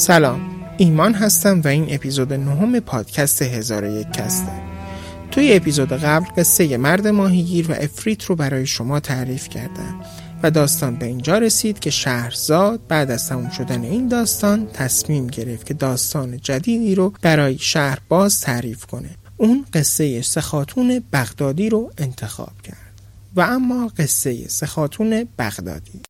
سلام. ایمان هستم و این اپیزود نهم پادکست هزار یک کسته توی اپیزود قبل قصه مرد ماهیگیر و افریت رو برای شما تعریف کردم و داستان به اینجا رسید که شهرزاد بعد از تموم شدن این داستان تصمیم گرفت که داستان جدیدی رو برای شهر باز تعریف کنه. اون قصه سخاتون بغدادی رو انتخاب کرد. و اما قصه سخاتون بغدادی.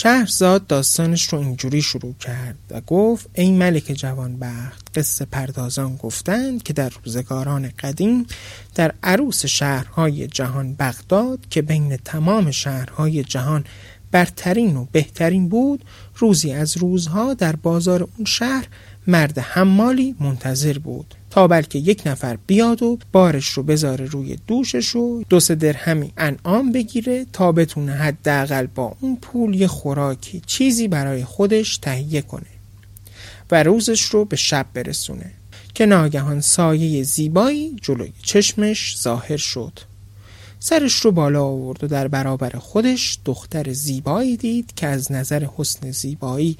شهرزاد داستانش رو اینجوری شروع کرد و گفت ای ملک جوانبخت قصه پردازان گفتند که در روزگاران قدیم در عروس شهرهای جهان بغداد که بین تمام شهرهای جهان برترین و بهترین بود روزی از روزها در بازار اون شهر مرد حمالی منتظر بود تا بلکه یک نفر بیاد و بارش رو بذاره روی دوشش و دو سه درهمی انعام بگیره تا بتونه حداقل با اون پول یه خوراکی چیزی برای خودش تهیه کنه و روزش رو به شب برسونه که ناگهان سایه زیبایی جلوی چشمش ظاهر شد. سرش رو بالا آورد و در برابر خودش دختر زیبایی دید که از نظر حسن زیبایی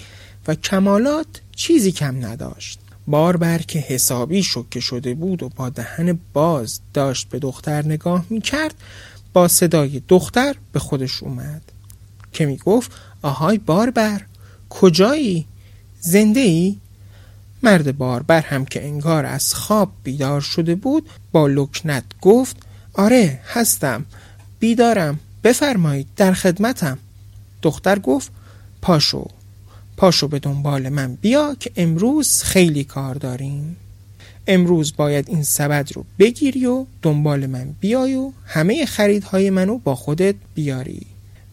و کمالات چیزی کم نداشت باربر که حسابی شکه شده بود و با دهن باز داشت به دختر نگاه می کرد با صدای دختر به خودش اومد که می گفت آهای باربر کجایی؟ زنده ای؟ مرد باربر هم که انگار از خواب بیدار شده بود با لکنت گفت آره هستم. بیدارم. بفرمایید در خدمتم. دختر گفت پاشو. پاشو به دنبال من بیا که امروز خیلی کار داریم. امروز باید این سبد رو بگیری و دنبال من بیای و همه خریدهای منو با خودت بیاری.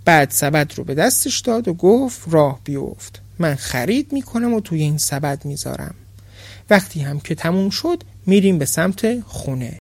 بعد سبد رو به دستش داد و گفت راه بیفت. من خرید می‌کنم و توی این سبد می‌ذارم. وقتی هم که تموم شد میریم به سمت خونه.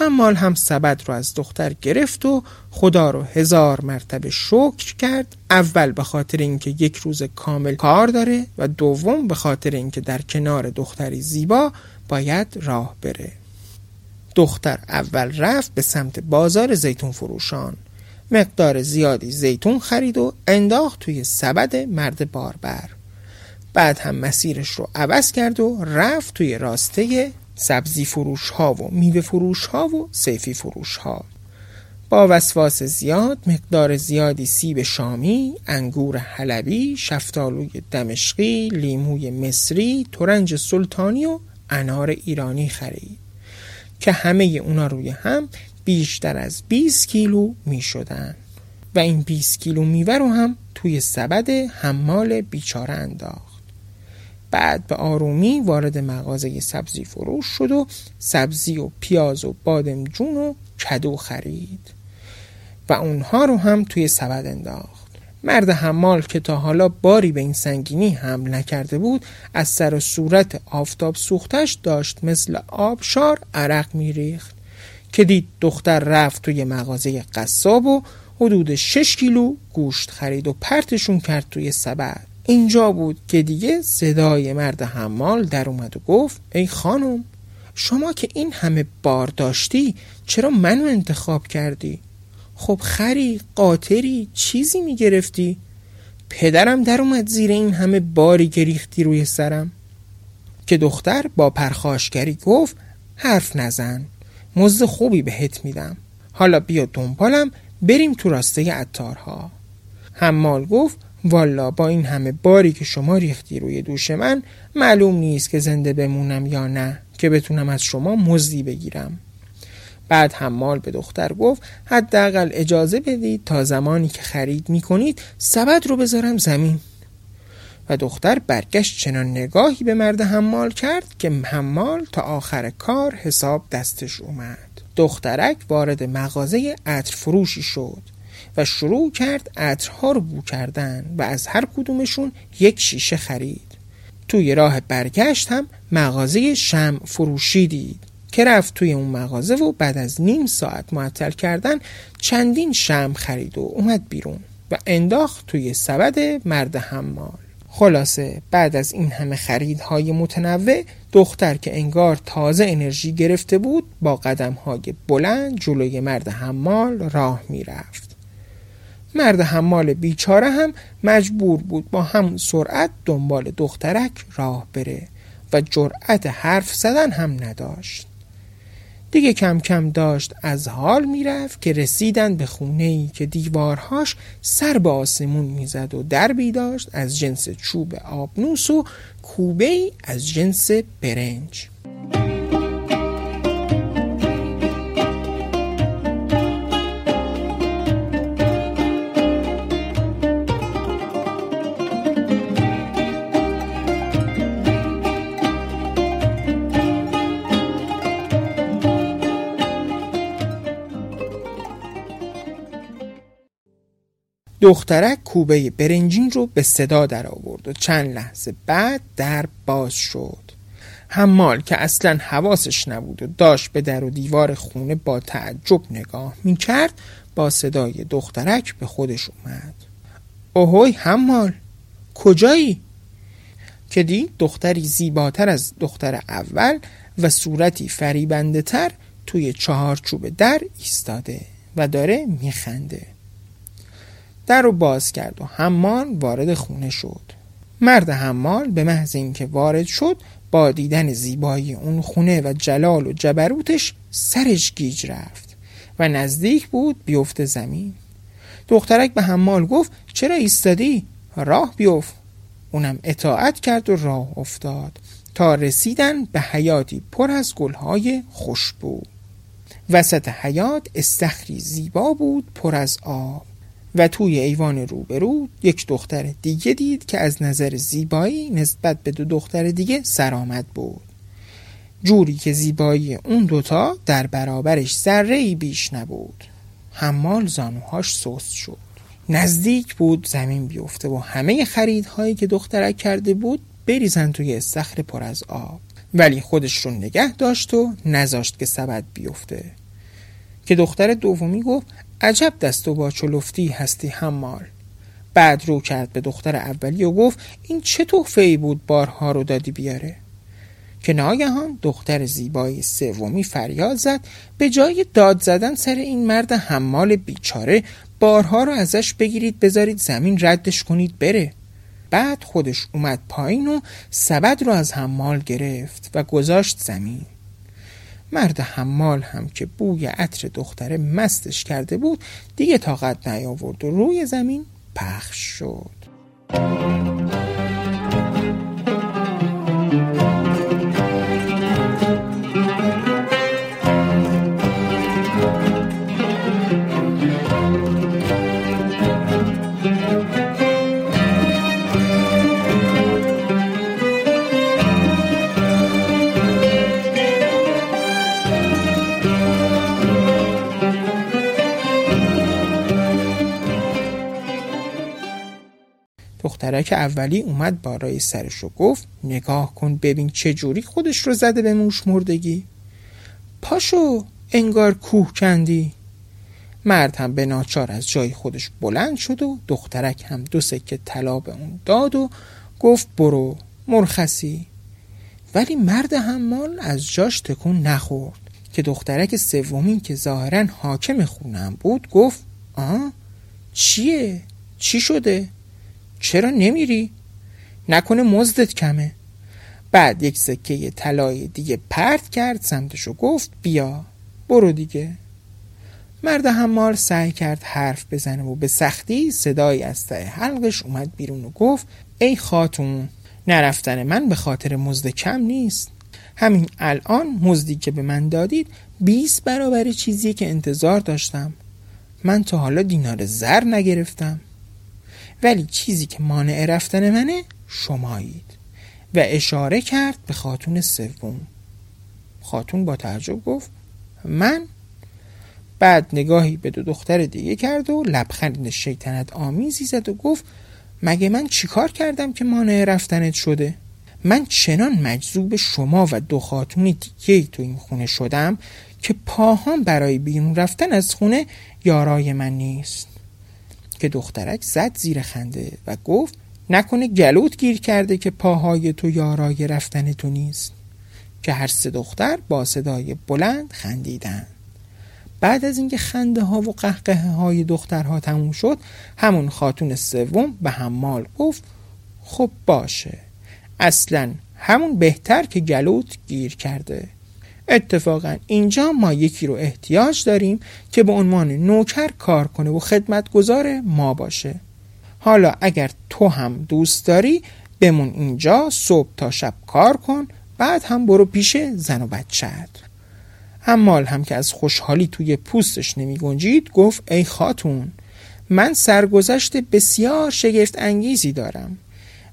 حمال هم سبد رو از دختر گرفت و خدا رو هزار مرتبه شکر کرد. اول به خاطر اینکه یک روز کامل کار داره و دوم به خاطر اینکه در کنار دختری زیبا باید راه بره. دختر اول رفت به سمت بازار زیتون فروشان. مقدار زیادی زیتون خرید و انداخت توی سبد مرد باربر. بعد هم مسیرش رو عوض کرد و رفت توی راسته سبزی فروش ها و میوه فروش ها و سیفی فروش ها با وسواس زیاد مقدار زیادی سیب شامی، انگور حلبی، شفتالوی دمشقی، لیموی مصری، ترنج سلطانی و انار ایرانی خرید که همه اونا روی هم بیشتر از 20 کیلو می شدن و این 20 کیلو میوه رو هم توی سبد حمال بیچاره انداخت. بعد به آرومی وارد مغازه سبزی فروش شد و سبزی و پیاز و بادمجون و کدو خرید. و اونها رو هم توی سبد انداخت. مرد حمال که تا حالا باری به این سنگینی حمل نکرده بود از سر و صورت آفتاب سوختش داشت مثل آبشار عرق میریخت. که دید دختر رفت توی مغازه قصاب و حدود 6 کیلو گوشت خرید و پرتشون کرد توی سبد. اینجا بود که دیگه صدای مرد حمال در اومد و گفت ای خانم شما که این همه بار داشتی چرا منو انتخاب کردی؟ خب خری قاطری چیزی می‌گرفتی؟ پدرم در اومد زیر این همه باری که ریختی روی سرم که دختر با پرخاشگری گفت حرف نزن مزد خوبی بهت میدم حالا بیا دنبالم بریم تو راسته عطارها حمال گفت والا با این همه باری که شما ریختی روی دوش من معلوم نیست که زنده بمونم یا نه که بتونم از شما مزدی بگیرم. بعد حمال به دختر گفت حداقل اجازه بدید تا زمانی که خرید می کنید سبد رو بذارم زمین. و دختر برگشت چنان نگاهی به مرد حمال کرد که حمال تا آخر کار حساب دستش اومد. دخترک وارد مغازه عطر فروشی شد. و شروع کرد عطرها رو بو کردن و از هر کدومشون یک شیشه خرید. توی راه برگشت هم مغازه شم فروشی دید که رفت توی اون مغازه و بعد از نیم ساعت معطل کردن چندین شم خرید و اومد بیرون و انداخت توی سبد مرد حمال. خلاصه بعد از این همه خریدهای متنوع دختر که انگار تازه انرژی گرفته بود با قدمهای بلند جلوی مرد حمال راه می‌رفت. مرد حمال بیچاره هم مجبور بود با همون سرعت دنبال دخترک راه بره و جرأت حرف زدن هم نداشت. دیگه کم کم داشت از حال می‌رفت که رسیدن به خونه ای که دیوارهاش سر به آسمون می‌زد و دربی داشت از جنس چوب آبنوس و کوبه ای از جنس برنج. دخترک کوبه برنجین رو به صدا در آورد و چند لحظه بعد در باز شد. حمال که اصلا حواسش نبود و داشت به در و دیوار خونه با تعجب نگاه می کرد با صدای دخترک به خودش اومد. اوهوی حمال کجایی؟ که دید دختری زیباتر از دختر اول و صورتی فریبنده تر توی چهارچوب در ایستاده و داره میخنده. در رو باز کرد و حمال وارد خونه شد. مرد حمال به محض اینکه وارد شد با دیدن زیبایی اون خونه و جلال و جبروتش سرش گیج رفت و نزدیک بود بیفته زمین. دخترک به حمال گفت چرا ایستادی؟ راه بیفت. اونم اطاعت کرد و راه افتاد تا رسیدن به حیاتی پر از گلهای خوشبو. وسط حیات استخری زیبا بود پر از آب. و توی ایوان روبرو یک دختر دیگه دید که از نظر زیبایی نسبت به دو دختر دیگه سرآمد بود. جوری که زیبایی اون دوتا در برابرش ذره بیش نبود. حمال زانوهاش سست شد. نزدیک بود زمین بیفته و همه خریدهایی که دخترک کرده بود بریزن توی استخر پر از آب. ولی خودش رو نگه داشت و نذاشت که سبد بیفته. که دختر دومی گفت عجب دست و با چلفتی هستی حمال بعد رو کرد به دختر اولی و گفت این چه تحفه ای بود بارها رو دادی بیاره. که ناگهان دختر زیبای سومی فریاد زد به جای داد زدن سر این مرد حمال بیچاره بارها رو ازش بگیرید بذارید زمین ردش کنید بره. بعد خودش اومد پایین و سبد رو از حمال گرفت و گذاشت زمین. مرد حمال هم که بوی عطر دختره مستش کرده بود دیگه طاقت نیاورد و روی زمین پخش شد. دخترک اولی اومد بالای سرش و گفت نگاه کن ببین چه جوری خودش رو زده به موش مردگی. پاشو انگار کوه کندی. مرد هم به ناچار از جای خودش بلند شد و دخترک هم دو سکه طلا به اون داد و گفت برو مرخصی. ولی مرد حمال از جاش تکون نخورد که دخترک سومی که ظاهرا حاکم خونم بود گفت آه چیه؟ چی شده؟ چرا نمیری؟ نکنه مزدت کمه. بعد یک سکه طلای دیگه پرت کرد سمتش و گفت بیا برو دیگه. مرد حمال سعی کرد حرف بزنه و به سختی صدایی از ته حلقش اومد بیرون و گفت ای خاتون نرفتن من به خاطر مزد کم نیست. همین الان مزدی که به من دادید 20 برابر چیزی که انتظار داشتم. من تا حالا دینار زر نگرفتم. ولی چیزی که مانع رفتن منه شمایید. و اشاره کرد به خاتون سوم. خاتون با تعجب گفت من؟ بعد نگاهی به دو دختر دیگه کرد و لبخند شیطنت آمیزی زد و گفت مگه من چیکار کردم که مانع رفتنت شده؟ من چنان مجذوب شما و دو خاتون دیگه تو این خونه شدم که پاهام برای بیرون رفتن از خونه یارای من نیست. که دخترک زد زیر خنده و گفت نکنه گلوت گیر کرده که پاهای تو یارای رفتن تو نیست. که هر سه دختر با صدای بلند خندیدند بعد از اینکه خنده ها و قهقه های دخترها تموم شد همون خاتون سوم به حمال گفت خب باشه. اصلا همون بهتر که گلوت گیر کرده. اتفاقا اینجا ما یکی رو احتیاج داریم که به عنوان نوکر کار کنه و خدمتگزار ما باشه. حالا اگر تو هم دوست داری بمون اینجا صبح تا شب کار کن بعد هم برو پیش زن و بچت حمال هم که از خوشحالی توی پوستش نمی گنجید گفت ای خاتون من سرگذشت بسیار شگفت انگیزی دارم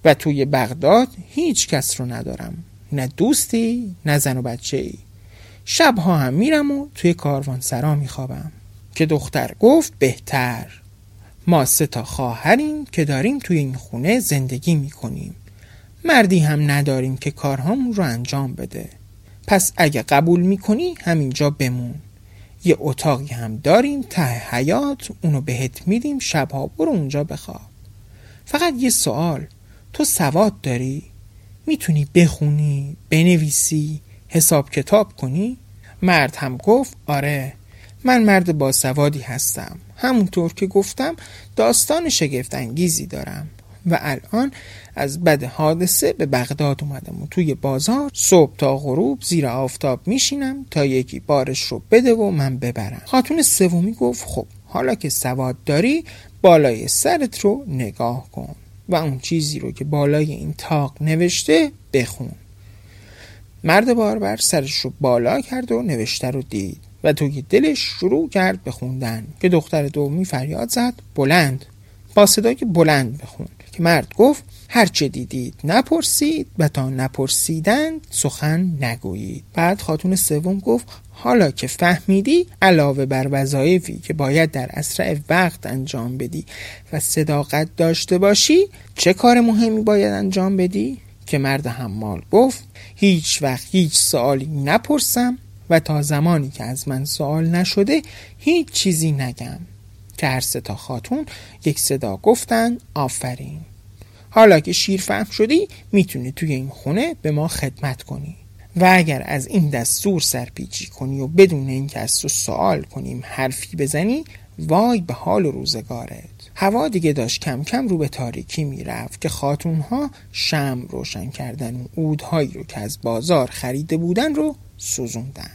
و توی بغداد هیچ کس رو ندارم. نه دوستی نه زن و بچه ای شبها هم میرم و توی کاروان سرا میخوابم. که دختر گفت بهتر. ما سه تا خواهریم که داریم توی این خونه زندگی می‌کنیم. مردی هم نداریم که کارهامون رو انجام بده. پس اگه قبول می‌کنی همینجا بمون. یه اتاقی هم داریم ته حیات اونو بهت میدیم شبها برو اونجا بخواب. فقط یه سوال. تو سواد داری؟ می‌تونی بخونی، بنویسی، حساب کتاب کنی؟ مرد هم گفت آره من مرد با سوادی هستم. همونطور که گفتم داستان شگفت انگیزی دارم. و الان از بد حادثه به بغداد اومدم و توی بازار صبح تا غروب زیر آفتاب میشینم تا یکی بارش رو بده و من ببرم. خاتون سومی گفت خب حالا که سواد داری بالای سرت رو نگاه کن و اون چیزی رو که بالای این تاق نوشته بخون. مرد باربر سرش رو بالا کرد و نوشته رو دید و توی دلش شروع کرد به خوندن که دختر دومی فریاد زد بلند با صدای بلند بخون که مرد گفت هرچه دیدید نپرسید و تا نپرسیدن سخن نگویید بعد خاتون سوم گفت حالا که فهمیدی علاوه بر وظایفی که باید در اسرع وقت انجام بدی و صداقت داشته باشی چه کار مهمی باید انجام بدی؟ که مرد حمال گفت هیچ وقت هیچ سوالی نپرسم و تا زمانی که از من سوال نشده هیچ چیزی نگم. که هر ستا خاتون یک صدا گفتن آفرین. حالا که شیر فهم شدی می‌تونی توی این خونه به ما خدمت کنی. و اگر از این دستور سرپیچی کنی و بدون اینکه از تو سوال کنیم حرفی بزنی وای به حال و روزگارت. هوا دیگه داشت کم کم رو به تاریکی می‌رفت که خاتونها شم روشن کردن و اودهایی رو که از بازار خریده بودن رو سوزوندن.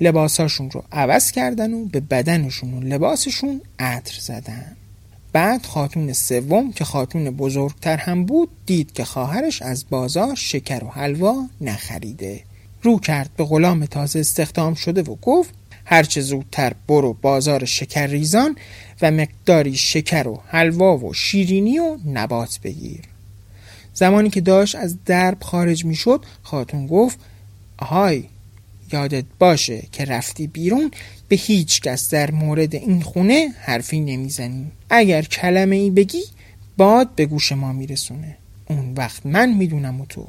لباساشون رو عوض کردن و به بدنشون و لباسشون عطر زدن. بعد خاتون سوم که خاتون بزرگتر هم بود دید که خواهرش از بازار شکر و حلوا نخریده. رو کرد به غلام تازه استخدام شده و گفت هرچه زودتر برو بازار شکر ریزان و مقداری شکر و حلوا و شیرینی و نبات بگیر. زمانی که داشت از درب خارج می شد خاتون گفت آهای یادت باشه که رفتی بیرون به هیچ کس در مورد این خونه حرفی نمی‌زنی. اگر کلمه ای بگی باد به گوش ما میرسونه. اون وقت من می‌دونم و تو.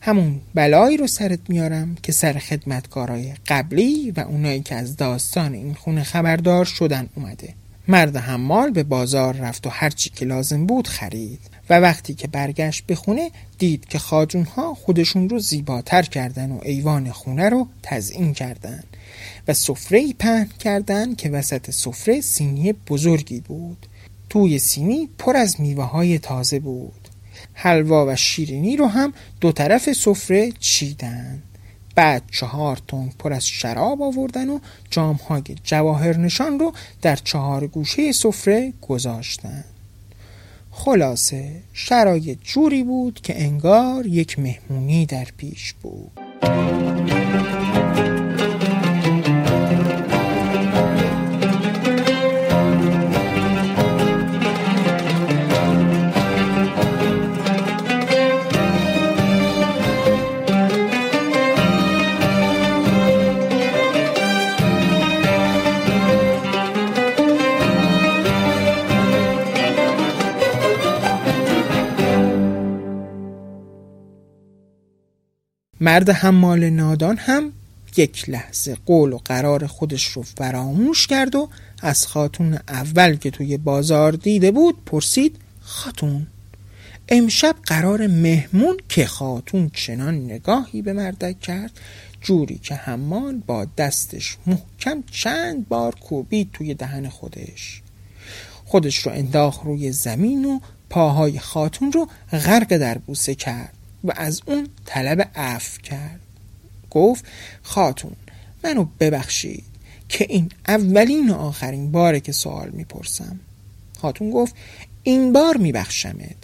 همون بلایی رو سرت میارم که سر خدمتکارای قبلی و اونایی که از داستان این خونه خبردار شدن اومده. مرد حمال به بازار رفت و هرچی که لازم بود خرید. و وقتی که برگشت به خونه دید که ها خودشون رو زیباتر کردن و ایوان خونه رو تزئین کردن و سفره پهن کردن که وسط سفره سینی بزرگی بود. توی سینی پر از میوه های تازه بود. حلوا و شیرینی رو هم دو طرف سفره چیدن. بعد چهار تون پر از شراب آوردن و جامهای جواهر نشان رو در چهار گوشه سفره گذاشتن. خلاصه شرایط جوری بود که انگار یک مهمونی در پیش بود. مرد حمال نادان هم یک لحظه قول و قرار خودش رو فراموش کرد و از خاتون اول که توی بازار دیده بود پرسید خاتون امشب قرار مهمون که خاتون چنان نگاهی به مردک کرد؟ جوری که حمال با دستش محکم چند بار کوبید توی دهن خودش. خودش رو انداخت روی زمین و پاهای خاتون رو غرق در بوسه کرد. و از اون طلب عفو کرد. گفت خاتون منو ببخشید که این اولین و آخرین باره که سوال می‌پرسم. خاتون گفت این بار میبخشمت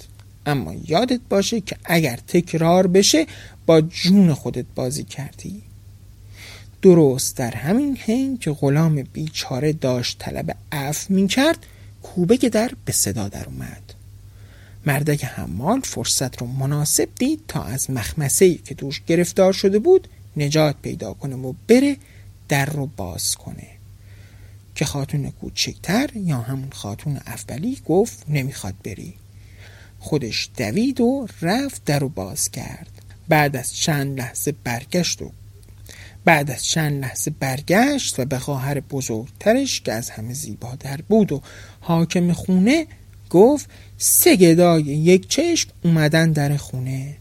اما یادت باشه که اگر تکرار بشه با جون خودت بازی کردی. درست در همین حین که غلام بیچاره داشت طلب عفو می‌کرد کوبه که در به صدا در اومد. مردک حمال فرصت رو مناسب دید تا از مخمسه که دوش گرفتار شده بود نجات پیدا کنه و بره در رو باز کنه. که خاتون کوچکتر یا همون خاتون اولی گفت نمی‌خواد بری. خودش دوید و رفت در رو باز کرد. بعد از چند لحظه برگشت و بعد از چند لحظه برگشت و به خواهر بزرگترش که از همه زیباتر بود و حاکم خونه گفت سه گدای یک چشم اومدن در خونه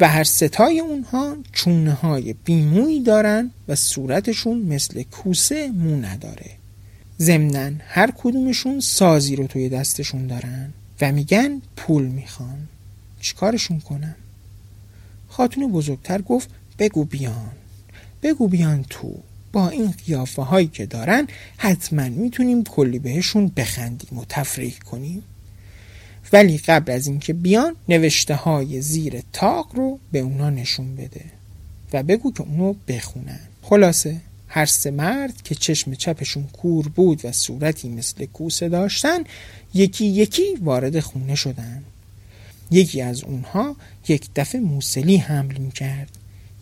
و هر ستای اونها چونه های بیمویی دارن و صورتشون مثل کوسه مو نداره. ضمنا هر کدومشون سازی رو توی دستشون دارن و میگن پول می‌خوان. چیکارشون کنم؟ خاتون بزرگتر گفت بگو بیان. بگو بیان تو. با این قیافه هایی که دارن حتما می‌تونیم کلی بهشون بخندیم و تفریح کنیم. ولی قبل از اینکه بیان نوشته های زیر تاق رو به اونا نشون بده و بگو که اونو بخونن. خلاصه هر سه مرد که چشم چپشون کور بود و صورتی مثل کوسه داشتن یکی یکی وارد خونه شدن. یکی از اونها یک دفعه موسلی حمل می کرد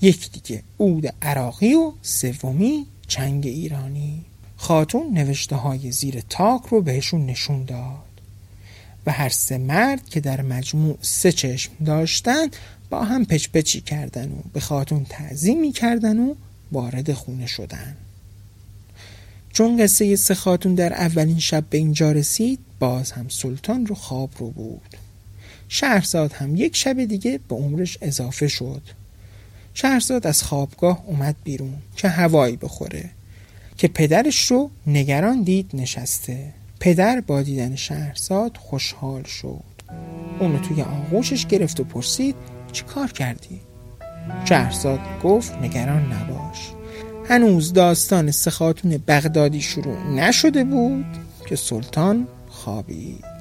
یک دیگه عود عراقی و سومی چنگ ایرانی. خاتون نوشته های زیر تاک رو بهشون نشون داد. و هر سه مرد که در مجموع سه چشم داشتن با هم پچپچی کردن و به خاتون تعظیم کردن و وارد خونه شدن. چون قصه سه خاتون در اولین شب به اینجا رسید باز هم سلطان رو خواب رو بود. شهرزاد هم یک شب دیگه به عمرش اضافه شد. شهرزاد از خوابگاه اومد بیرون که هوایی بخوره که پدرش رو نگران دید نشسته. پدر با دیدن شهرزاد خوشحال شد. اونو توی آغوشش گرفت و پرسید چی کار کردی؟ شهرزاد گفت نگران نباش. هنوز داستان سخاتون بغدادی شروع نشده بود که سلطان خوابید.